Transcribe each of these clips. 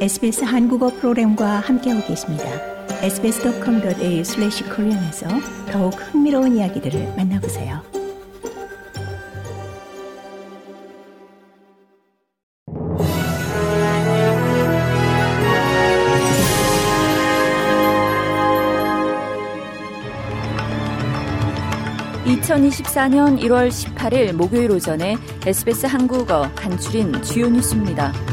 SBS 한국어 프로그램과 함께하고 계십니다. sbs.com.au/korean에서 더욱 흥미로운 이야기들을 만나보세요. (2024년 1월 18일) 목요일 오전에 SBS 한국어 간추린 주요 뉴스입니다.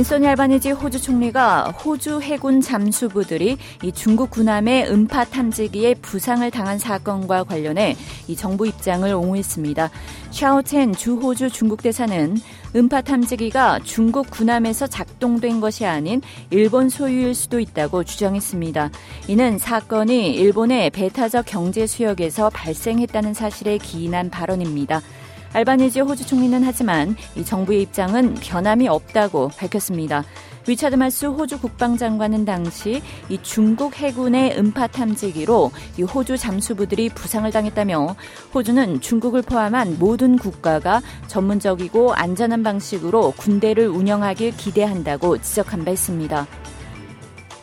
앤소니 알바니지 호주 총리가 호주 해군 잠수부들이 이 중국 군함의 음파 탐지기에 부상을 당한 사건과 관련해 이 정부 입장을 옹호했습니다. 샤오첸 주호주 중국 대사는 음파 탐지기가 중국 군함에서 작동된 것이 아닌 일본 소유일 수도 있다고 주장했습니다. 이는 사건이 일본의 배타적 경제 수역에서 발생했다는 사실에 기인한 발언입니다. 알바니지 호주 총리는 하지만 이 정부의 입장은 변함이 없다고 밝혔습니다. 위차드 마스 호주 국방장관은 당시 이 중국 해군의 음파 탐지기로 이 호주 잠수부들이 부상을 당했다며 호주는 중국을 포함한 모든 국가가 전문적이고 안전한 방식으로 군대를 운영하길 기대한다고 지적한 바 있습니다.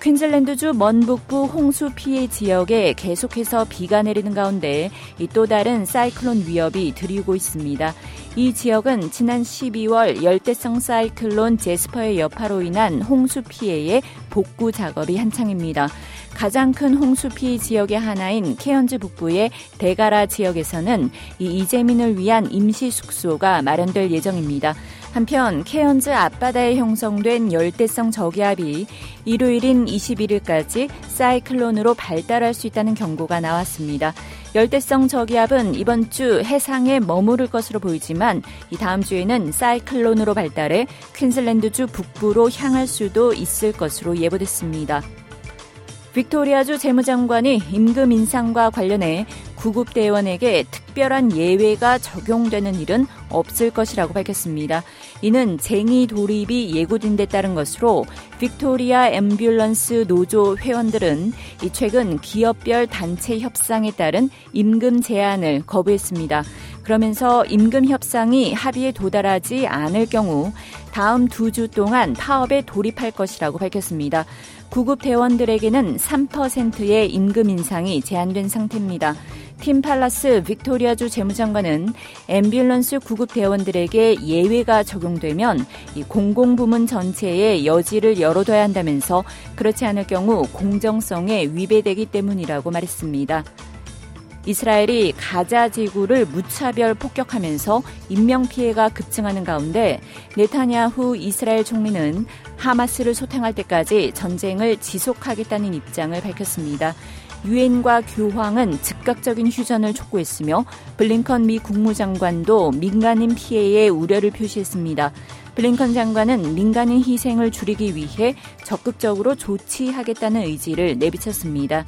퀸즐랜드주 먼 북부 홍수 피해 지역에 계속해서 비가 내리는 가운데 또 다른 사이클론 위협이 들이고 있습니다. 이 지역은 지난 12월 열대성 사이클론 제스퍼의 여파로 인한 홍수 피해의 복구 작업이 한창입니다. 가장 큰 홍수 피해 지역의 하나인 케언즈 북부의 데가라 지역에서는 이 이재민을 위한 임시 숙소가 마련될 예정입니다. 한편 케언즈 앞바다에 형성된 열대성 저기압이 일요일인 21일까지 사이클론으로 발달할 수 있다는 경고가 나왔습니다. 열대성 저기압은 이번 주 해상에 머무를 것으로 보이지만 이 다음 주에는 사이클론으로 발달해 퀸슬랜드주 북부로 향할 수도 있을 것으로 예보됐습니다. 빅토리아주 재무장관이 임금 인상과 관련해 구급대원에게 특별한 예외가 적용되는 일은 없을 것이라고 밝혔습니다. 이는 쟁의 돌입이 예고된 데 따른 것으로 빅토리아 앰뷸런스 노조 회원들은 이 최근 기업별 단체 협상에 따른 임금 제한을 거부했습니다. 그러면서 임금 협상이 합의에 도달하지 않을 경우 다음 두 주 동안 파업에 돌입할 것이라고 밝혔습니다. 구급 대원들에게는 3%의 임금 인상이 제한된 상태입니다. 팀 팔라스 빅토리아주 재무장관은 앰뷸런스 구급 대원들에게 예외가 적용되면 이 공공부문 전체에 여지를 열어둬야 한다면서 그렇지 않을 경우 공정성에 위배되기 때문이라고 말했습니다. 이스라엘이 가자 지구를 무차별 폭격하면서 인명 피해가 급증하는 가운데 네타냐후 이스라엘 총리는 하마스를 소탕할 때까지 전쟁을 지속하겠다는 입장을 밝혔습니다. 유엔과 교황은 즉각적인 휴전을 촉구했으며 블링컨 미 국무장관도 민간인 피해에 우려를 표시했습니다. 블링컨 장관은 민간인 희생을 줄이기 위해 적극적으로 조치하겠다는 의지를 내비쳤습니다.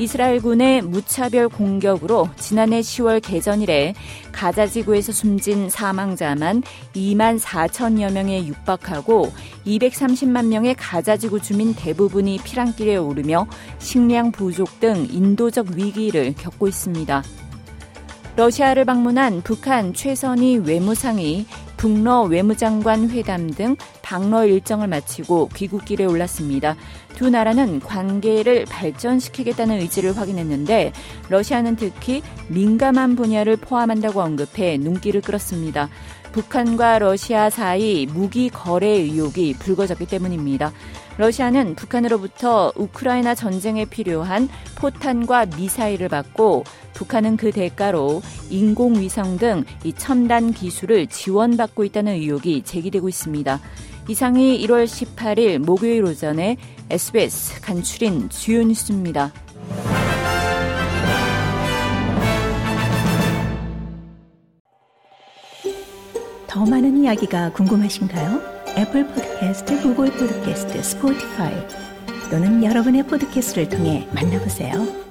이스라엘군의 무차별 공격으로 지난해 10월 개전 이래 가자 지구에서 숨진 사망자만 2만 4천여 명에 육박하고 230만 명의 가자 지구 주민 대부분이 피랑길에 오르며 식량 부족 등 인도적 위기를 겪고 있습니다. 러시아를 방문한 북한 최선희 외무상이 북러 외무장관 회담 등 방러 일정을 마치고 귀국길에 올랐습니다. 두 나라는 관계를 발전시키겠다는 의지를 확인했는데 러시아는 특히 민감한 분야를 포함한다고 언급해 눈길을 끌었습니다. 북한과 러시아 사이 무기 거래 의혹이 불거졌기 때문입니다. 러시아는 북한으로부터 우크라이나 전쟁에 필요한 포탄과 미사일을 받고 북한은 그 대가로 인공위성 등 이 첨단 기술을 지원 받고 있다는 의혹이 제기되고 있습니다. 이상이 1월 18일 목요일 오전에 SBS 간추린 주요 뉴스입니다. 더 많은 이야기가 궁금하신가요? 애플 포드캐스트, 구글 포드캐스트, 스포티파이 또는 여러분의 포드캐스트를 통해 만나보세요.